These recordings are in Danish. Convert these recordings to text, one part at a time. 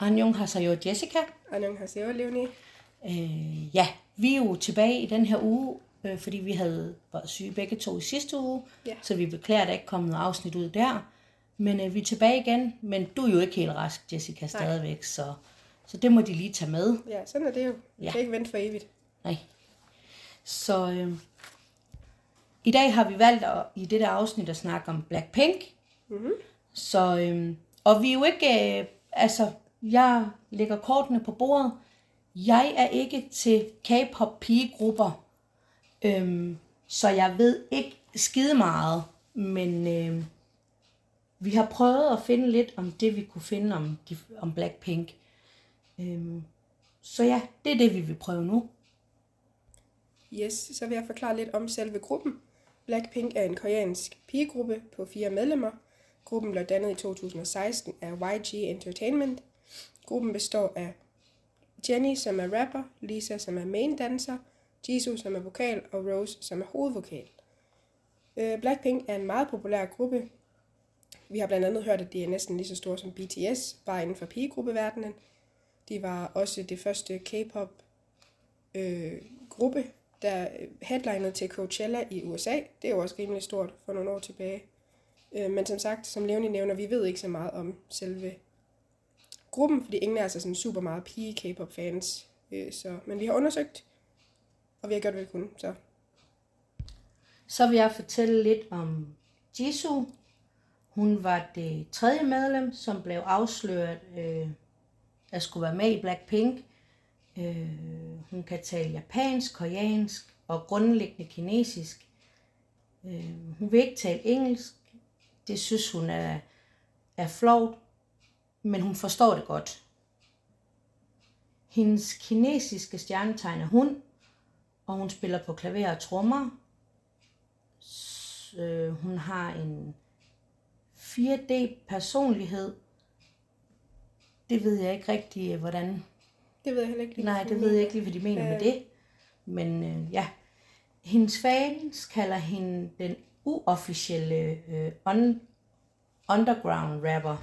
Annyeonghaseyo Jessica. Annyeonghaseyo, Leonie. Øh, ja, vi er jo tilbage i den her uge, øh, fordi vi havde været syge begge to i sidste uge, Ja. så vi beklager, at der ikke kom noget afsnit ud der. Men øh, vi er tilbage igen, men du er jo ikke helt rask, Jessica, stadigvæk, så, så det må de lige tage med. Ja, sådan er det jo. Ja. kan ikke vente for evigt. Nej. Så øh, i dag har vi valgt at, i dette afsnit at snakke om Blackpink. Mm-hmm. Så, øh, og vi er jo ikke, øh, altså, jeg lægger kortene på bordet. Jeg er ikke til K-pop pigegrupper, øhm, så jeg ved ikke skide meget, men øhm, vi har prøvet at finde lidt om det, vi kunne finde om, de, om Blackpink. Øhm, så ja, det er det, vi vil prøve nu. Yes, så vil jeg forklare lidt om selve gruppen. Blackpink er en koreansk pigegruppe på fire medlemmer. Gruppen blev dannet i 2016 af YG Entertainment. Gruppen består af Jennie, som er rapper, Lisa, som er main danser, Jisoo, som er vokal, og Rose, som er hovedvokal. Øh, Blackpink er en meget populær gruppe. Vi har blandt andet hørt, at de er næsten lige så store som BTS, bare inden for pigegruppeverdenen. De var også det første K-pop øh, gruppe, der headlinede til Coachella i USA. Det er jo også rimelig stort for nogle år tilbage. Øh, men som sagt, som Leonie nævner, vi ved ikke så meget om selve gruppen, fordi ingen af os er sådan super meget pige K-pop fans. Øh, så, men vi har undersøgt, og vi har gjort, hvad vi kunne. Så Så vil jeg fortælle lidt om Jisoo. Hun var det tredje medlem, som blev afsløret øh, at skulle være med i Blackpink. Øh, hun kan tale japansk, koreansk og grundlæggende kinesisk. Øh, hun vil ikke tale engelsk. Det synes hun er, er flovt, men hun forstår det godt. Hendes kinesiske stjernetegn er hund, og hun spiller på klaver og trommer. Øh, hun har en 4D-personlighed. Det ved jeg ikke rigtig, øh, hvordan... det ved jeg heller ikke lige. Nej, det hun ved jeg ikke lige, hvad de mener med Øh. det. Men øh, ja, hendes fans kalder hende den uofficielle øh, un- underground rapper.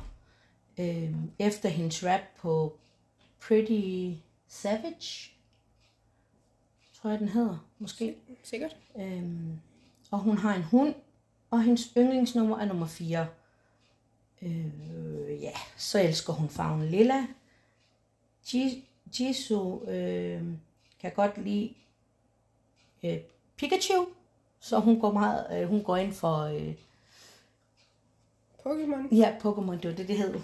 Øh, efter hendes rap på Pretty Savage, tror jeg den hedder, måske. Sikkert. Øhm, og hun har en hund, og hendes yndlingsnummer er nummer 4. Øh, ja, så elsker hun farven lilla. Ji- Jisoo øh, kan godt lide øh, Pikachu, så hun går meget, øh, hun går ind for øh, Pokémon. Ja, Pokémon, det var det, det hed.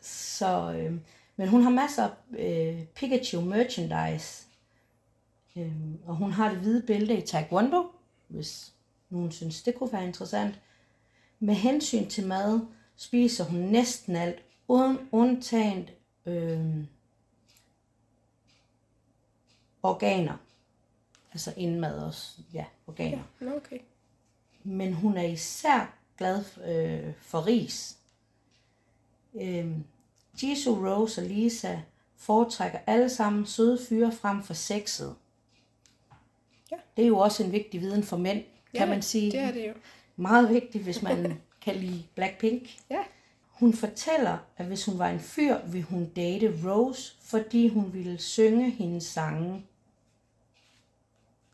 Så, øh, men hun har masser af øh, Pikachu merchandise. Øh, og hun har det hvide bælte i Taekwondo, hvis nogen synes, det kunne være interessant. Med hensyn til mad, spiser hun næsten alt, uden undtagen øh, organer. Altså indmad også, ja, organer. Nå, okay. men hun er især glad øh, for ris. Øh, Jisoo, Rose og Lisa foretrækker alle sammen søde fyre frem for sexet. Ja. Det er jo også en vigtig viden for mænd, kan Ja, man sige. Det er det jo. Meget vigtigt, hvis man kan lide Blackpink. Ja. Hun fortæller, at hvis hun var en fyr, ville hun date Rose, fordi hun ville synge hendes sange.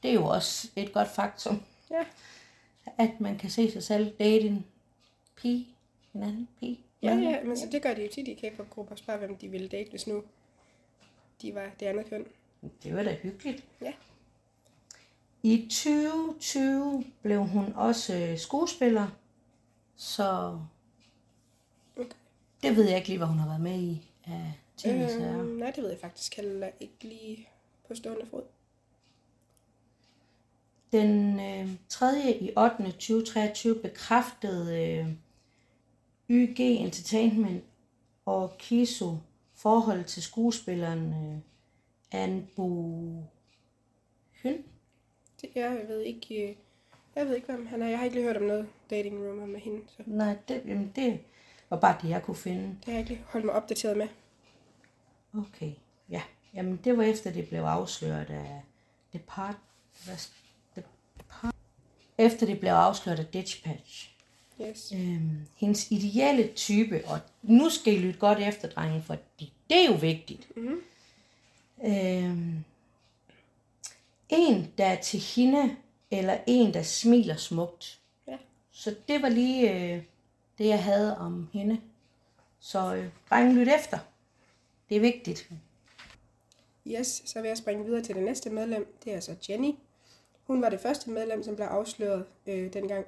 Det er jo også et godt faktum Ja. at man kan se sig selv date en pige, en anden pige. Ja, ja, men så det gør de jo tit i K-pop-grupper. Spørg, hvem de ville date, hvis nu de var det andet køn. Det var da hyggeligt. Ja. I 2020 blev hun også øh, skuespiller, så Okay. det ved jeg ikke lige, hvad hun har været med i af tv-serier. Øhm, nej, det ved jeg faktisk heller ikke lige på stående fod. Den øh, 3. i 8. 2023 bekræftede øh, YG Entertainment og Kiso forhold til skuespilleren øh, Anbu Hyun. Det, jeg ved ikke, øh, jeg ved ikke, hvem han er. Jeg har ikke lige hørt om noget dating rumor med hende, så Nej, det, jamen det var bare det, jeg kunne finde. det har jeg ikke lige holdt mig opdateret med. Okay, ja. Jamen, det var efter, det blev afsløret af Depart... Hvad, Depart efter det blev afsløret af Ditchpatch. Yes. Øhm, hendes ideelle type, og nu skal I lytte godt efter, drenge, for det er jo vigtigt. Mm-hmm. Øhm, en, der er til hende, eller en, der smiler smukt. Ja. Så det var lige øh, det, jeg havde om hende. Så øh, drengen lyt efter. Det er vigtigt. Yes, så vil jeg springe videre til det næste medlem. Det er så Jenny. Hun var det første medlem, som blev afsløret øh, dengang.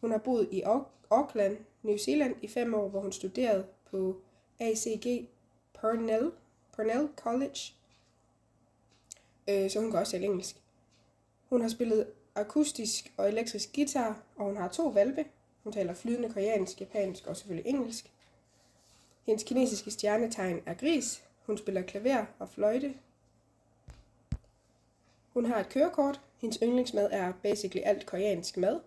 Hun har boet i Auckland, New Zealand i fem år, hvor hun studerede på ACG Purnell, Purnell College. Øh, så hun kan også tale engelsk. Hun har spillet akustisk og elektrisk guitar, og hun har to valpe. Hun taler flydende koreansk, japansk og selvfølgelig engelsk. Hendes kinesiske stjernetegn er gris. Hun spiller klaver og fløjte. Hun har et kørekort. Hendes yndlingsmad er basically alt koreansk mad.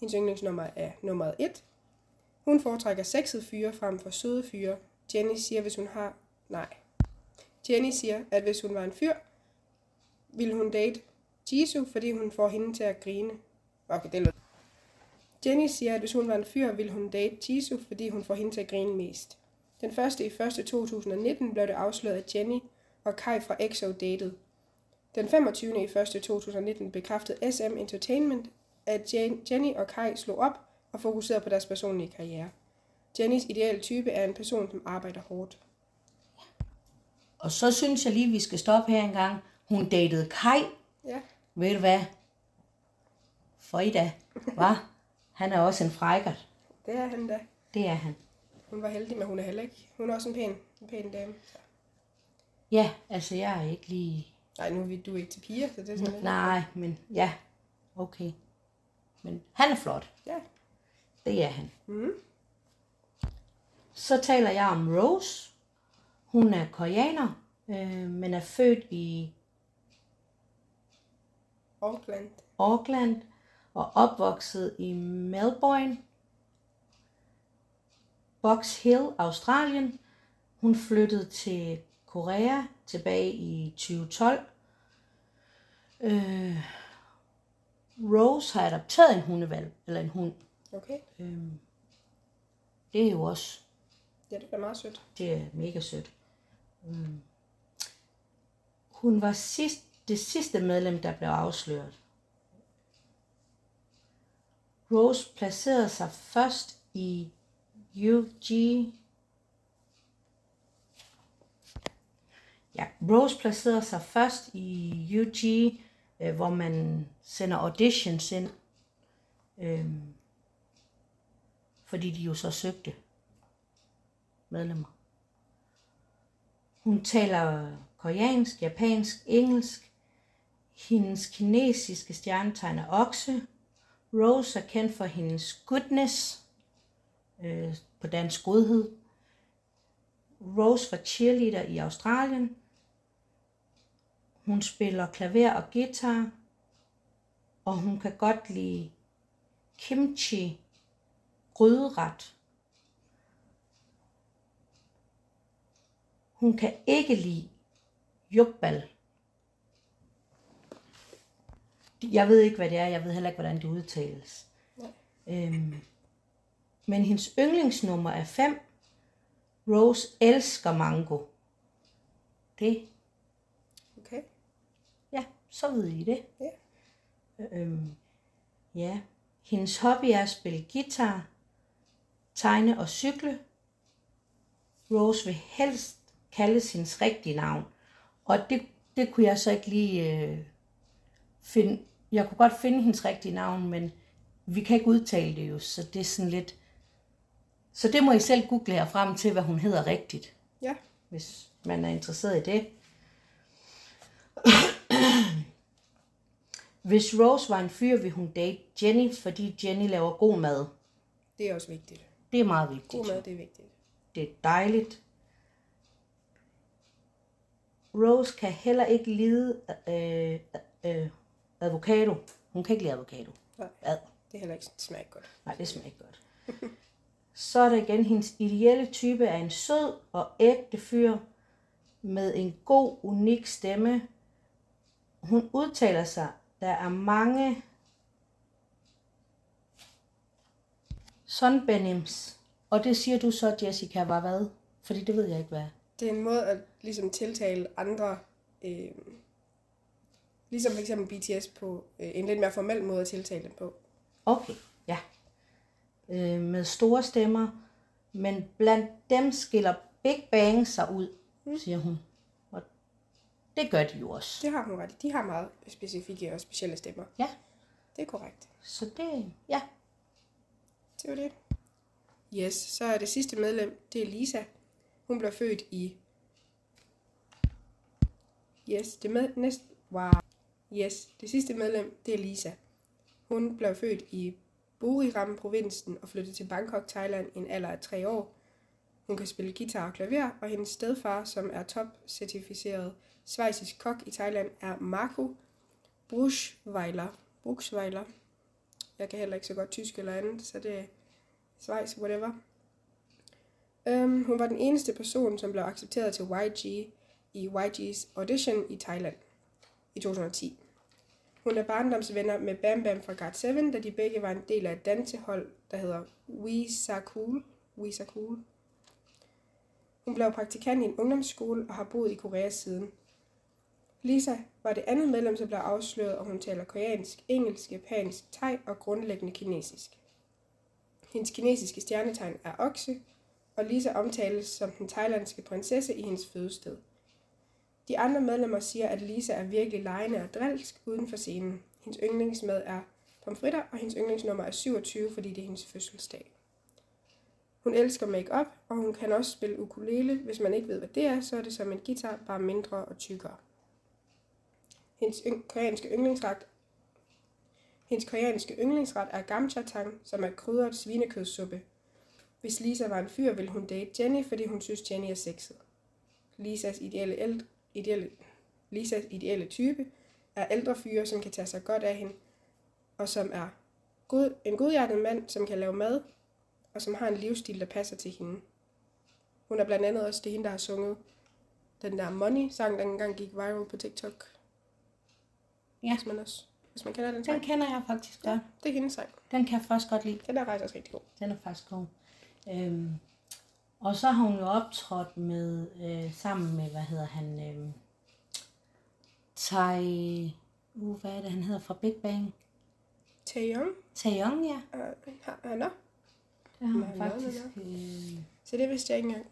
Hendes yndlingsnummer er nummer 1. Hun foretrækker sexede fyre frem for søde fyre. Jenny siger, hvis hun har... Nej. Jenny siger, at hvis hun var en fyr, ville hun date Jisoo, fordi hun får hende til at grine. Okay, det lød. Jenny siger, at hvis hun var en fyr, ville hun date Jisoo, fordi hun får hende til at grine mest. Den første i første 2019 blev det afsløret, at Jenny og Kai fra EXO dated. Den 25. i første 2019 bekræftede SM Entertainment, at Jenny og Kai slog op og fokuserede på deres personlige karriere. Jennys ideelle type er en person, som arbejder hårdt. Og så synes jeg lige, vi skal stoppe her en gang. Hun datede Kai. Ja. Ved du hvad? For i dag, var Han er også en frækkert. Det er han da. Det er han. Hun var heldig, men hun er heller ikke. Hun er også en pæn, en pæn dame. Så. Ja, altså jeg er ikke lige... Nej, nu er du ikke til piger, så det er sådan Nej, men ja, okay. Men han er flot. Ja. Det er han. Mm. Så taler jeg om Rose. Hun er koreaner, øh, men er født i Auckland. Auckland og opvokset i Melbourne, Box Hill, Australien. Hun flyttede til Korea tilbage i 2012. Øh, Rose har adopteret en hundevalg, eller en hund. Okay. Øh, det er jo også... Ja, det er meget sødt. Det er mega sødt. Øh, hun var sidst, det sidste medlem, der blev afsløret. Rose placerede sig først i UG. Ja, Rose placerede sig først i UG, øh, hvor man sender auditions ind, øh, fordi de jo så søgte medlemmer. Hun taler koreansk, japansk, engelsk. Hendes kinesiske stjernetegn er okse. Rose er kendt for hendes goodness, øh, på dansk godhed. Rose var cheerleader i Australien. Hun spiller klaver og guitar, og hun kan godt lide kimchi, gryderet. Hun kan ikke lide jukbal. Jeg ved ikke, hvad det er. Jeg ved heller ikke, hvordan det udtales. Nej. Øhm, men hendes yndlingsnummer er 5. Rose elsker mango. Det, så ved I det. Ja. Øhm, ja. Hendes hobby er at spille guitar, tegne og cykle. Rose vil helst kalde hendes rigtige navn. Og det, det kunne jeg så ikke lige øh, finde. Jeg kunne godt finde hendes rigtige navn, men vi kan ikke udtale det jo, så det er sådan lidt... Så det må I selv google her frem til, hvad hun hedder rigtigt, Ja. hvis man er interesseret i det. Hvis Rose var en fyr, ville hun date Jenny, fordi Jenny laver god mad. Det er også vigtigt. Det er meget vigtigt. God mad, det er vigtigt. Det er dejligt. Rose kan heller ikke lide øh, øh, avocado. Hun kan ikke lide avocado. Nej. Ad. Det er heller ikke smager ikke godt. Nej, det smager ikke godt. Så er der igen, hendes ideelle type er en sød og ægte fyr med en god, unik stemme. Hun udtaler sig, der er mange sunbenims. Og det siger du så, Jessica, var hvad? Fordi det ved jeg ikke, hvad. Det er en måde at ligesom tiltale andre, øh, ligesom for eksempel BTS på øh, en lidt mere formel måde at tiltale dem på. Okay, ja. Øh, med store stemmer, men blandt dem skiller Big Bang sig ud, mm. siger hun. Det gør de jo også. Det har hun ret. De har meget specifikke og specielle stemmer. Ja, Det er korrekt. så det, ja. Det var det. Yes, så er det sidste medlem, det er Lisa. Hun blev født i... Yes, det med næste... Wow. Yes, det sidste medlem, det er Lisa. Hun blev født i Buriram-provinsen og flyttede til Bangkok, Thailand i en alder af tre år. Hun kan spille guitar og klaver, og hendes stedfar, som er top-certificeret svejsisk kok i Thailand, er Marco Bruchweiler. Bruchweiler. Jeg kan heller ikke så godt tysk eller andet, så det er Schweiz, whatever. Um, hun var den eneste person, som blev accepteret til YG i YG's audition i Thailand i 2010. Hun er barndomsvenner med Bam Bam fra God 7, da de begge var en del af et dansehold, der hedder We Sa Cool. We Sa Cool. Hun blev praktikant i en ungdomsskole og har boet i Korea siden. Lisa var det andet medlem, som blev afsløret, og hun taler koreansk, engelsk, japansk, thai og grundlæggende kinesisk. Hendes kinesiske stjernetegn er okse, og Lisa omtales som den thailandske prinsesse i hendes fødested. De andre medlemmer siger, at Lisa er virkelig lejende og drilsk uden for scenen. Hendes yndlingsmad er pomfritter, og hendes yndlingsnummer er 27, fordi det er hendes fødselsdag. Hun elsker make-up, og hun kan også spille ukulele. Hvis man ikke ved, hvad det er, så er det som en guitar, bare mindre og tykkere. Hendes yng- koreanske yndlingsret hendes koreanske yndlingsret er gamchatang, som er krydret svinekødssuppe. Hvis Lisa var en fyr, ville hun date Jenny, fordi hun synes, Jenny er sexet. Lisas ideelle, ældre, ideelle, Lisas ideelle type er ældre fyre, som kan tage sig godt af hende, og som er god, en godhjertet mand, som kan lave mad, og som har en livsstil, der passer til hende. Hun er blandt andet også det hende, der har sunget den der Money-sang, der engang gik viral på TikTok. Ja. Hvis man, også, hvis man kender den Den sang. kender jeg faktisk godt. Det er hendes sang. Den kan jeg faktisk godt lide. Den er faktisk også rigtig god. Den er faktisk god. Øhm, og så har hun jo optrådt med, øh, sammen med, hvad hedder han, øhm, Tai, uh, hvad er det, han hedder fra Big Bang? Taeyong. Taeyong, ja. Uh, har, han er. Det har hun faktisk. Øh, Så det vidste jeg ikke engang.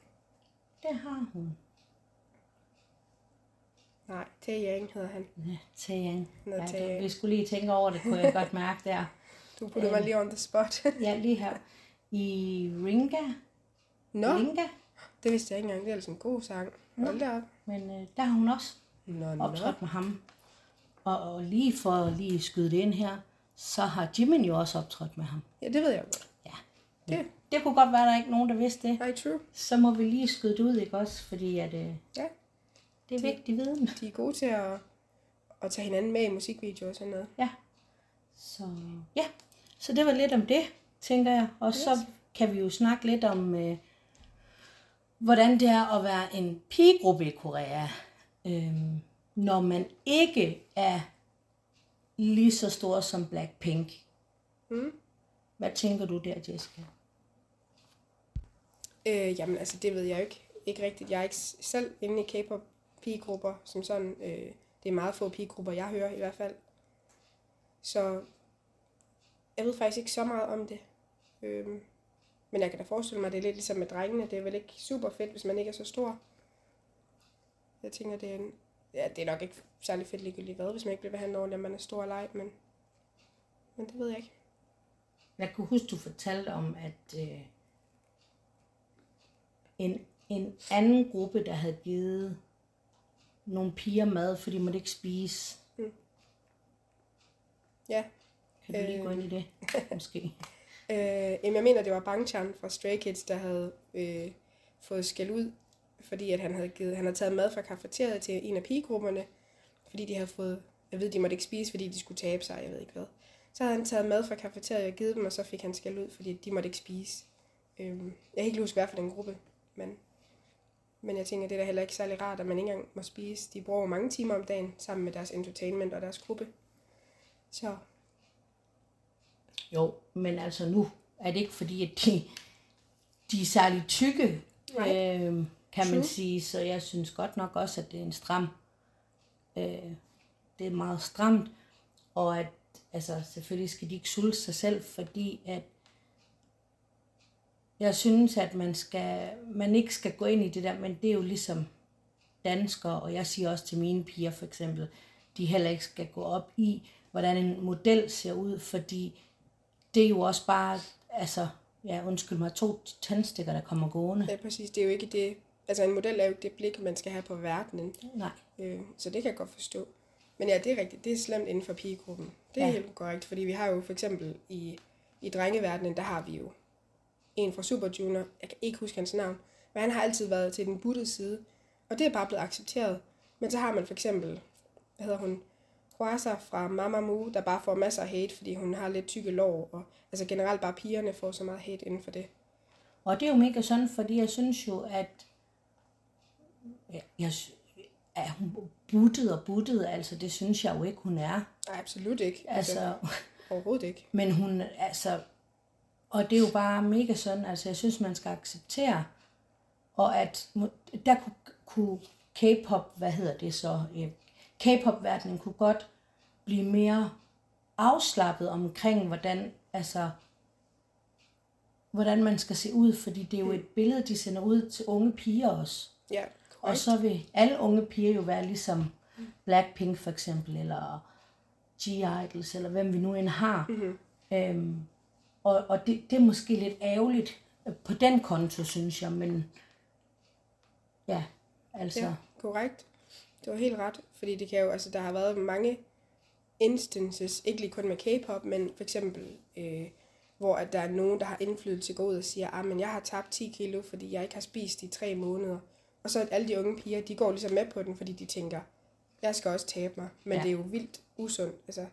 det har hun. Nej, Taeyong hedder han. Ja, Ja, vi skulle lige tænke over det, kunne jeg godt mærke der. Du putter mig lige on the spot. Ja, lige her. I Ringa. Nå, Ringa. det vidste jeg ikke engang. Det er altså en god sang. Hold da op. Men øh, der har hun også Nå, nå. optrådt med ham. Og, og lige for at lige skyde det ind her, så har Jimin jo også optrådt med ham. Ja, det ved jeg godt. Det, Det kunne godt være, at der er ikke nogen, der vidste det. nej, true. Så må vi lige skyde det ud, ikke også? Fordi at, øh, Ja, det er vigtig viden. de er gode til at, at tage hinanden med i musikvideoer og sådan noget. Ja. Så ja, så det var lidt om det, tænker jeg. Og så kan vi jo snakke lidt om, øh, hvordan det er at være en pigegruppe i Korea, øh, når man ikke er lige så stor som Blackpink. Mm. Hvad tænker du der, Jessica? Øh, jamen, altså, det ved jeg jo ikke, ikke rigtigt. Jeg er ikke selv inde i K-pop pigegrupper som sådan. Øh, det er meget få pigegrupper, jeg hører i hvert fald. Så jeg ved faktisk ikke så meget om det. Øh, men jeg kan da forestille mig, at det er lidt ligesom med drengene. Det er vel ikke super fedt, hvis man ikke er så stor. Jeg tænker, det er en... Ja, det er nok ikke særlig fedt ligegyldigt hvad, hvis man ikke bliver behandlet ordentligt, om man er stor eller ej, men, men det ved jeg ikke. Jeg kunne huske, du fortalte om, at øh, en, en anden gruppe, der havde givet nogle piger mad, for de måtte ikke spise. Ja, Kan du lige gå ind i det, måske? Øh, jamen, jeg mener, det var Bangchan fra Stray Kids, der havde øh, fået skæld ud, fordi at han havde, givet, han havde taget mad fra kafeteriet til en af pigegrupperne, fordi de havde fået, jeg ved, de måtte ikke spise, fordi de skulle tabe sig, jeg ved ikke hvad. Så havde han taget mad fra kafeteriet og givet dem, og så fik han skæld ud, fordi de måtte ikke spise. Øh, jeg kan ikke huske, hvad for den gruppe, men, men jeg tænker, det er da heller ikke særlig rart, at man ikke engang må spise. De bruger mange timer om dagen sammen med deres entertainment og deres gruppe. Så Jo, men altså nu er det ikke fordi, at de, de er særlig tykke. Nej. Øh, kan man True. sige. Så jeg synes godt nok også, at det er en stram. Øh, det er meget stramt, og at altså, selvfølgelig skal de ikke sulte sig selv, fordi at jeg synes, at man, skal, man ikke skal gå ind i det der, men det er jo ligesom danskere, og jeg siger også til mine piger for eksempel, de heller ikke skal gå op i, hvordan en model ser ud, fordi det er jo også bare, altså, ja, undskyld mig, to tandstikker, der kommer gående. Ja, præcis. Det er jo ikke det... Altså, en model er jo ikke det blik, man skal have på verdenen. Nej. Øh, så det kan jeg godt forstå. Men ja, det er rigtigt. Det er slemt inden for pigegruppen. Det er Ja. helt korrekt, fordi vi har jo for eksempel i, i drengeverdenen, der har vi jo en fra Super Junior. Jeg kan ikke huske hans navn. Men han har altid været til den buttede side. Og det er bare blevet accepteret. Men så har man for eksempel, hvad hedder hun, Kwasa fra Mamamoo, der bare får masser af hate, fordi hun har lidt tykke lår. Og altså generelt bare pigerne får så meget hate inden for det. Og det er jo mega sådan, fordi jeg synes jo, at ja, jeg, er hun buttet og buttet, altså det synes jeg jo ikke, hun er. Nej, absolut ikke. Altså, Overhovedet ikke. men hun, altså, og det er jo bare mega sådan, altså jeg synes, man skal acceptere, og at der kunne, kunne K-pop, hvad hedder det så, øh, K-pop-verdenen kunne godt blive mere afslappet omkring, hvordan, altså, hvordan man skal se ud, fordi det er jo et billede, de sender ud til unge piger også. Ja, Og så vil alle unge piger jo være ligesom Blackpink for eksempel, eller G-Idols, eller hvem vi nu end har. Mm-hmm. Øhm, og og det, det er måske lidt ærgerligt øh, på den konto, synes jeg, men ja, altså, Ja, korrekt. Du har helt ret, fordi det kan jo, altså der har været mange instances, ikke lige kun med K-pop, men for eksempel, øh, hvor at der er nogen, der har indflydelse, går ud og siger, ah, men jeg har tabt 10 kilo, fordi jeg ikke har spist i tre måneder. Og så alle de unge piger, de går ligesom med på den, fordi de tænker, jeg skal også tabe mig. Men Ja. det er jo vildt usundt. Altså,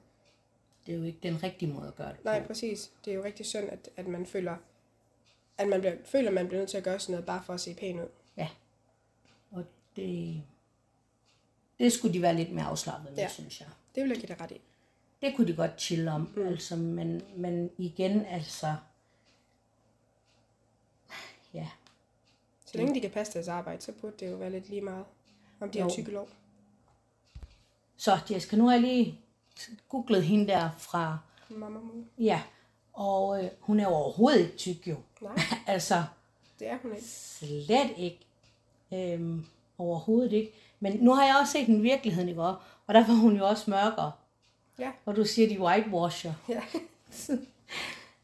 det er jo ikke den rigtige måde at gøre det på. nej, præcis. Det er jo rigtig synd, at, at man føler, at man bliver, føler, man bliver nødt til at gøre sådan noget, bare for at se pæn ud. Ja, og det, det skulle de være lidt mere afslappet med. Ja. synes jeg. Det vil jeg give dig ret i. Det kunne de godt chille om, mm. altså, men, men igen, altså, ja, Så længe de kan passe deres arbejde, så burde det jo være lidt lige meget, om de Jo. har lov. Så Jessica, nu har jeg lige googlet hende der fra, Mamma Moo. ja, og øh, hun er jo overhovedet ikke tyk jo. Nej, altså, det er hun ikke. slet ikke. Øhm, overhovedet ikke. Men nu har jeg også set den virkeligheden i går, og der var hun jo også mørkere. Ja, Og du siger, de whitewasher. ja.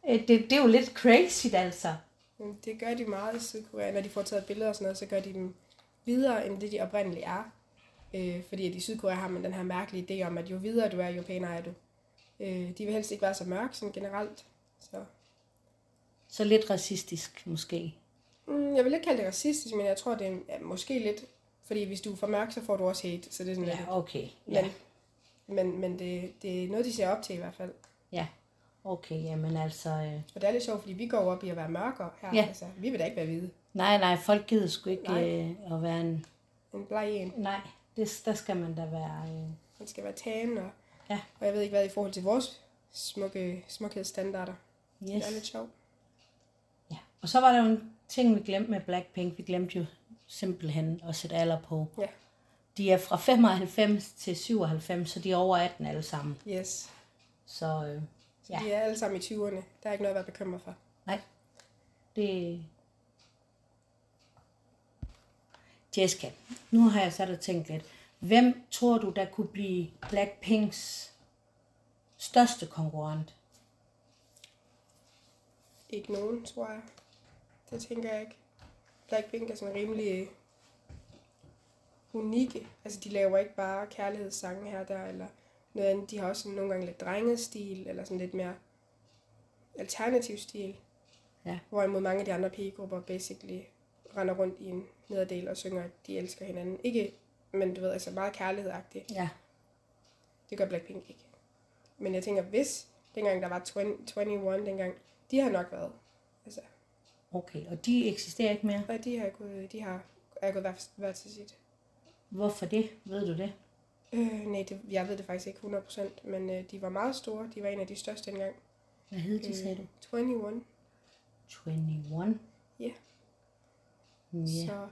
Øh, Det, det er jo lidt crazy, altså. Men det gør de meget i Sydkorea. Når de får taget billeder og sådan noget, så gør de dem videre, end det de oprindeligt er. Øh, fordi at i Sydkorea har man den her mærkelige idé om, at jo videre du er, jo pænere er du. Øh, de vil helst ikke være så mørke sådan generelt. Så. Så lidt racistisk, måske. Mm, jeg vil ikke kalde det racistisk, men jeg tror, det er ja, måske lidt... Fordi hvis du er for mørk, så får du også hate. Så det er sådan lidt... Ja, okay. Ja, Men, men, men det, det er noget, de ser op til i hvert fald. ja. Okay, jamen altså... Øh, Og det er lidt sjovt, fordi vi går op i at være mørkere her. Ja. Altså, vi vil da ikke være hvide. nej, nej, folk gider sgu ikke Nej. øh, at være en... En bleg en. Nej, det, der skal man da være... Øh, Man skal være tan, og, Ja. og jeg ved ikke hvad i forhold til vores smukke, smukhedsstandarder. yes. Det er lidt sjovt. Ja. Og så var der jo en ting, vi glemte med Blackpink. Vi glemte jo simpelthen at sætte alder på. Ja. De er fra 95 til 97, så de er over 18 alle sammen. Yes. Så øh, Så Ja. vi er alle sammen i 20'erne. Der er ikke noget at være bekymret for. nej, det... Jessica, nu har jeg sat og tænkt lidt. Hvem tror du, der kunne blive Blackpinks største konkurrent? Ikke nogen, tror jeg. Det tænker jeg ikke. Blackpink er sådan rimelig unikke. Altså, de laver ikke bare kærlighedssange her og der, eller noget andet. De har også nogle gange lidt drengestil, eller sådan lidt mere alternativ stil. Ja. Hvorimod mange af de andre pigegrupper basically render rundt i en nederdel og synger, at de elsker hinanden. Ikke, men du ved, altså meget kærlighedsagtigt. Ja, Det gør Blackpink ikke. Men jeg tænker, hvis dengang der var 20, 21 dengang, de har nok været. Altså, okay. Og de eksisterer ikke mere. og de har gået, de har, er gået hver, hver til sit. Hvorfor det? Ved du det? Øh, nej, det, jeg ved det faktisk ikke 100%, men øh, de var meget store. De var en af de største dengang. Hvad hed de, sagde du? 21. 21? Ja. Ja. Så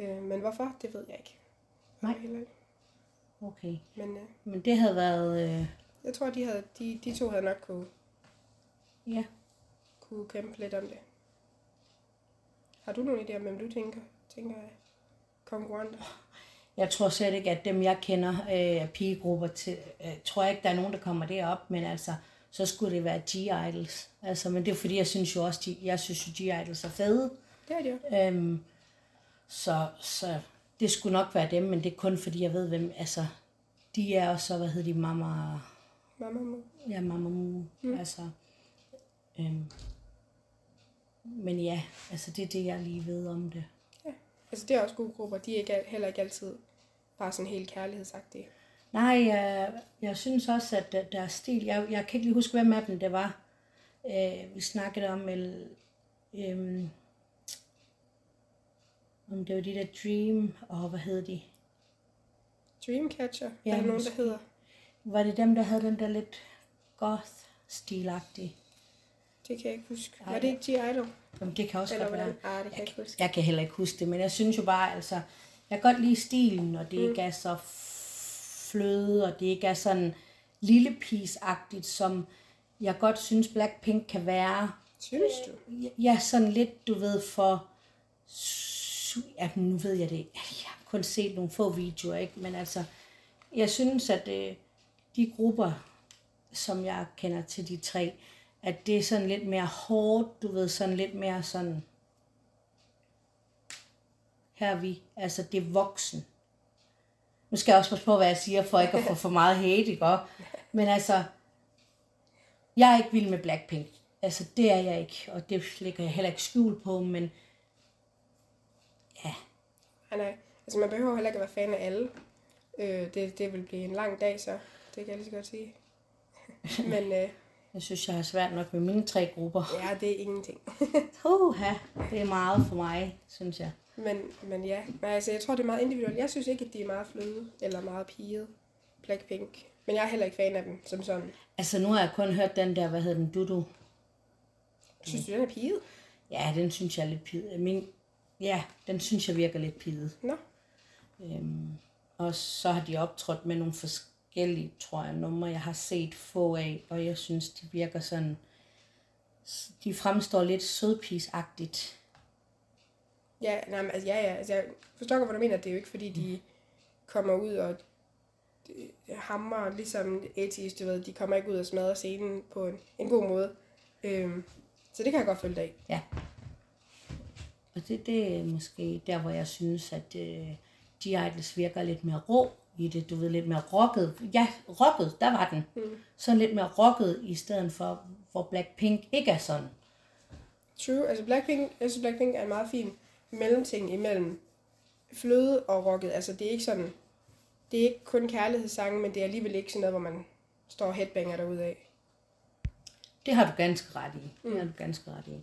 Øh, men hvorfor, det ved jeg ikke. Nej. Heller ikke. Okay. Men øh, Men det havde været... Øh, jeg tror, de, havde, de, de to havde nok kunne, ja. kunne kæmpe lidt om det. Har du nogle idéer om, hvem du tænker, tænker er konkurrenter? Jeg tror slet ikke, at dem, jeg kender øh, pigegrupper til, øh, tror jeg ikke, der er nogen, der kommer derop, men altså, så skulle det være G-Idols. Altså, men det er fordi, jeg synes jo også, de, jeg synes jo, G-Idols er fede. Det er det jo. Øhm, så, så det skulle nok være dem, men det er kun fordi, jeg ved, hvem, altså, de er også så, hvad hedder de, mamma, Mamma Mu. ja, mamma mu, mm. altså, øhm, men ja, altså, det er det, jeg lige ved om det. Altså, det er også gode grupper. De er ikke, heller ikke altid bare sådan helt kærlighedsagtige. Nej, jeg, jeg synes også, at der, der er stil. Jeg, jeg kan ikke lige huske, hvem af dem det var. Øh, vi snakkede om, el, øhm, om det var de der Dream, og hvad hed de? Dreamcatcher, Ja, er der nogen, der hedder. Var det dem, der havde den der lidt goth-stilagtige? Det kan jeg ikke huske. Ej, Var det ikke G-Idol? Jamen, det kan også Eller godt være. Ah, det kan jeg ikke huske. Jeg kan heller ikke huske det, men jeg synes jo bare, altså, jeg kan godt lide stilen, og det mm. ikke er så fløde, og det ikke er sådan lille agtigt som jeg godt synes Blackpink kan være. Synes du? Ja, sådan lidt, du ved, for... Ja, nu ved jeg det ikke. Jeg har kun set nogle få videoer, ikke? Men altså, jeg synes, at øh, de grupper, som jeg kender til de tre, at det er sådan lidt mere hårdt, du ved, sådan lidt mere sådan... Her er vi, altså det er voksen. Nu skal jeg også passe på, hvad jeg siger, for ikke at få for meget hate, ikke? Men altså, jeg er ikke vild med Blackpink. Altså, det er jeg ikke, og det lægger jeg heller ikke skjul på, men ja, Nej, nej. Altså, man behøver heller ikke at være fan af alle. Øh, det, det vil blive en lang dag, så det kan jeg lige så godt sige. Men øh, jeg synes, jeg har svært nok med mine tre grupper. ja, det er ingenting. Uha, det er meget for mig, synes jeg. Men, men ja, men altså, jeg tror, det er meget individuelt. Jeg synes ikke, at de er meget fløde eller meget pigede. Blackpink. Men jeg er heller ikke fan af dem som sådan. Altså, nu har jeg kun hørt den der, hvad hedder den, Dudu. Synes du, den er piget? Ja, den synes jeg er lidt pidet. Min, ja, den synes jeg virker lidt pidet. Nå, Øhm, og så har de optrådt med nogle forskellige, tror jeg, numre, jeg har set få af, og jeg synes, de virker sådan, de fremstår lidt sødpisagtigt. Ja, nej, men, altså, ja, ja. Altså, jeg forstår godt, hvad du mener. Det er jo ikke, fordi de kommer ud og øh, hammer, ligesom AT's, du ved, de kommer ikke ud og smadrer scenen på en, en god måde. Øhm, så det kan jeg godt følge dig. Ja. Og det, det er måske der, hvor jeg synes, at øh, G-Idols virker lidt mere rå i det. Du ved, lidt mere rocket. Ja, rocket, der var den. Mm. Sådan lidt mere rocket, i stedet for, hvor Blackpink ikke er sådan. True, altså Blackpink, jeg synes Blackpink er en meget fin mellemting imellem fløde og rocket. Altså det er ikke sådan, det er ikke kun kærlighedssange, men det er alligevel ikke sådan noget, hvor man står og headbanger derude af. Det har du ganske ret i. Det har du ganske ret i.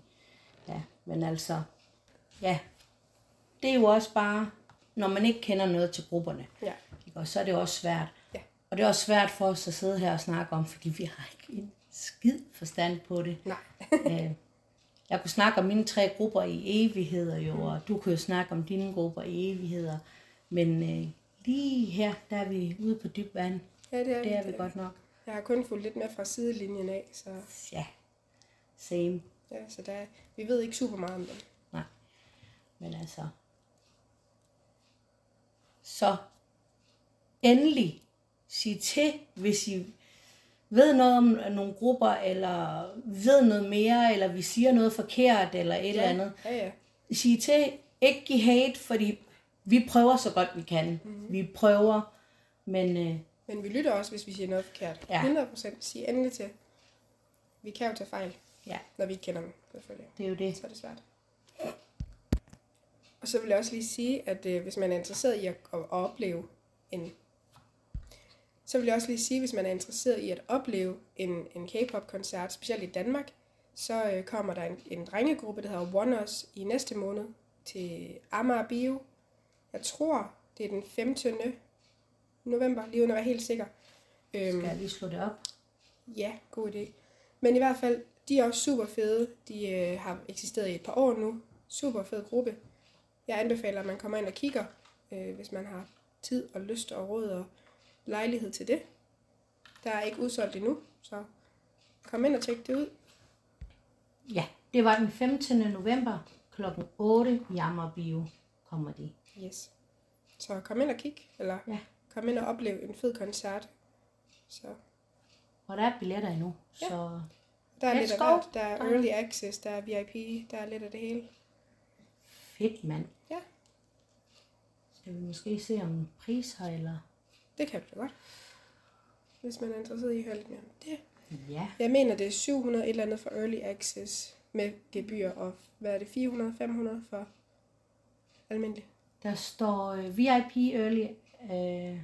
Ja, men altså, ja, det er jo også bare, når man ikke kender noget til grupperne, Ja. ikke? Og så er det også svært. Ja. Og det er også svært for os at sidde her og snakke om, fordi vi har ikke en skid forstand på det. Nej. Jeg kunne snakke om mine tre grupper i evigheder jo, og du kunne jo snakke om dine grupper i evigheder. Men øh, lige her, der er vi ude på dyb vand. Ja, det er, Det er vi det. godt nok. Jeg har kun fulgt lidt med fra sidelinjen af, så, Ja, same. ja, så der, vi ved ikke super meget om dem. Nej. Men altså. Så endelig sig til, hvis I ved noget om nogle grupper, eller ved noget mere, eller vi siger noget forkert, eller et ja. eller andet. Ja, ja. Sig til, ikke give hate, fordi vi prøver så godt vi kan. Mm-hmm. Vi prøver, men øh, Men vi lytter også, hvis vi siger noget forkert. Ja. 100% sig endelig til. Vi kan jo tage fejl, ja, når vi ikke kender dem, selvfølgelig. det er jo det. så er det svært. Og så vil jeg også lige sige, at øh, hvis man er interesseret i at, at opleve en... Så vil jeg også lige sige, hvis man er interesseret i at opleve en, en K-pop-koncert, specielt i Danmark, så øh, kommer der en, en drengegruppe, der hedder One Us, i næste måned til Amager Bio. Jeg tror, det er den 15. november, lige uden at være helt sikker. Øhm, Skal jeg lige slå det op? Ja, god idé. Men i hvert fald, de er også super fede. De øh, har eksisteret i et par år nu. Super fed gruppe. jeg anbefaler, at man kommer ind og kigger, øh, hvis man har tid og lyst og råd og lejlighed til det. Der er ikke udsolgt endnu, så kom ind og tjek det ud. Ja, det var den 15. november kl. 8 i Amager Bio kommer de. Yes. Så kom ind og kig, eller Ja. kom ind og oplev en fed koncert. Så Og der er billetter endnu, Ja. så der er Let's lidt af hvert. Der er early access, der er VIP, der er lidt af det hele. fedt mand. Ja. Skal vi måske se om priser eller... Det kan vi da godt. Hvis man er interesseret i at høre lidt mere om det. Ja, Jeg mener, det er 700 et eller andet for early access med gebyr, og hvad er det, 400, 500 for almindelig? der står øh, VIP Early, øh,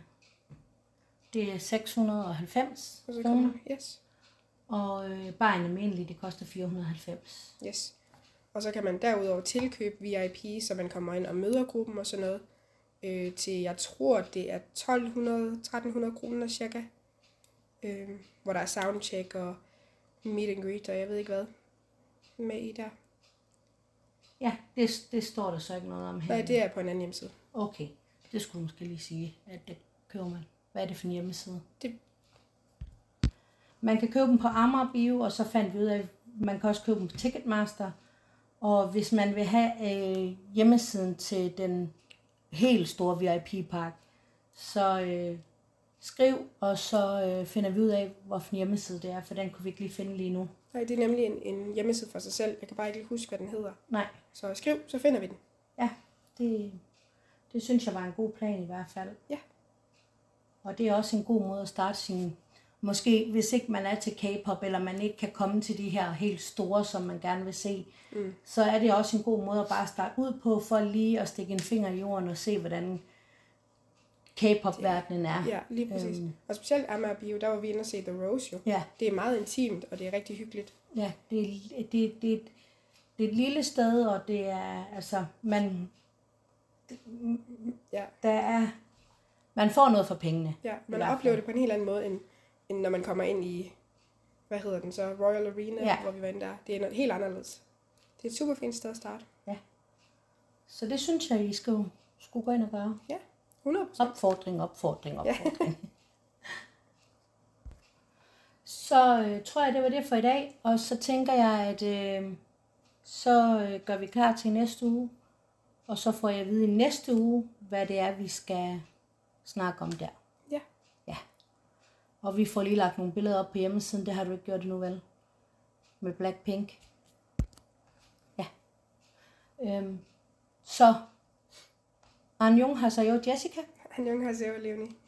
det er 690 Og så kroner, kommer, yes, og øh, bare en almindelig, det koster 490. yes. Og så kan man derudover tilkøbe VIP, så man kommer ind og møder gruppen og sådan noget, øh, til jeg tror, det er 1200-1300 kroner cirka, øh, hvor der er soundcheck og meet and greet, og jeg ved ikke hvad med i der. Ja, det, det står der så ikke noget om her. Nej, det er på en anden hjemmeside. Okay, det skulle du måske lige sige, at det køber man. Hvad er det for en hjemmeside? Det- Man kan købe dem på Amager Bio, og så fandt vi ud af, at man kan også købe dem på Ticketmaster. Og hvis man vil have øh, hjemmesiden til den helt store VIP-pakke, så øh, skriv, og så øh, finder vi ud af, hvilken hjemmeside det er, for den kunne vi ikke lige finde lige nu. Nej, det er nemlig en, en hjemmeside for sig selv. Jeg kan bare ikke lige huske, hvad den hedder. Nej, Så skriv, så finder vi den. ja, det, det synes jeg var en god plan i hvert fald. Ja. Og det er også en god måde at starte sin... Måske hvis ikke man er til K-pop, eller man ikke kan komme til de her helt store, som man gerne vil se, Mm. så er det også en god måde at bare starte ud på, for lige at stikke en finger i jorden og se, hvordan K-pop-verdenen er. Ja, lige præcis. Øhm. Og specielt Amager Bio, der var vi inde og se The Rose jo. Ja, Det er meget intimt, og det er rigtig hyggeligt. ja det, er- det, det, det, er et lille sted, og det er, altså, man, Ja, der er, man får noget for pengene. ja man oplever det på en helt anden måde, end, end når man kommer ind i, hvad hedder den så, Royal Arena, Ja. hvor vi var inde der. Det er noget helt anderledes. Det er et super fint sted at starte. Så det synes jeg, I skal, skulle gå ind og gøre. 100 Opfordring, opfordring, opfordring. så øh, tror jeg, det var det for i dag. Og så tænker jeg, at øh, så øh, gør vi klar til næste uge. Og så får jeg at vide i næste uge, hvad det er, vi skal snakke om der. Og vi får lige lagt nogle billeder op på hjemmesiden. Det har du ikke gjort endnu, vel? Med Blackpink. Ja. Øhm, så Anjong har så jo Jessica. Han Jung har Leonie.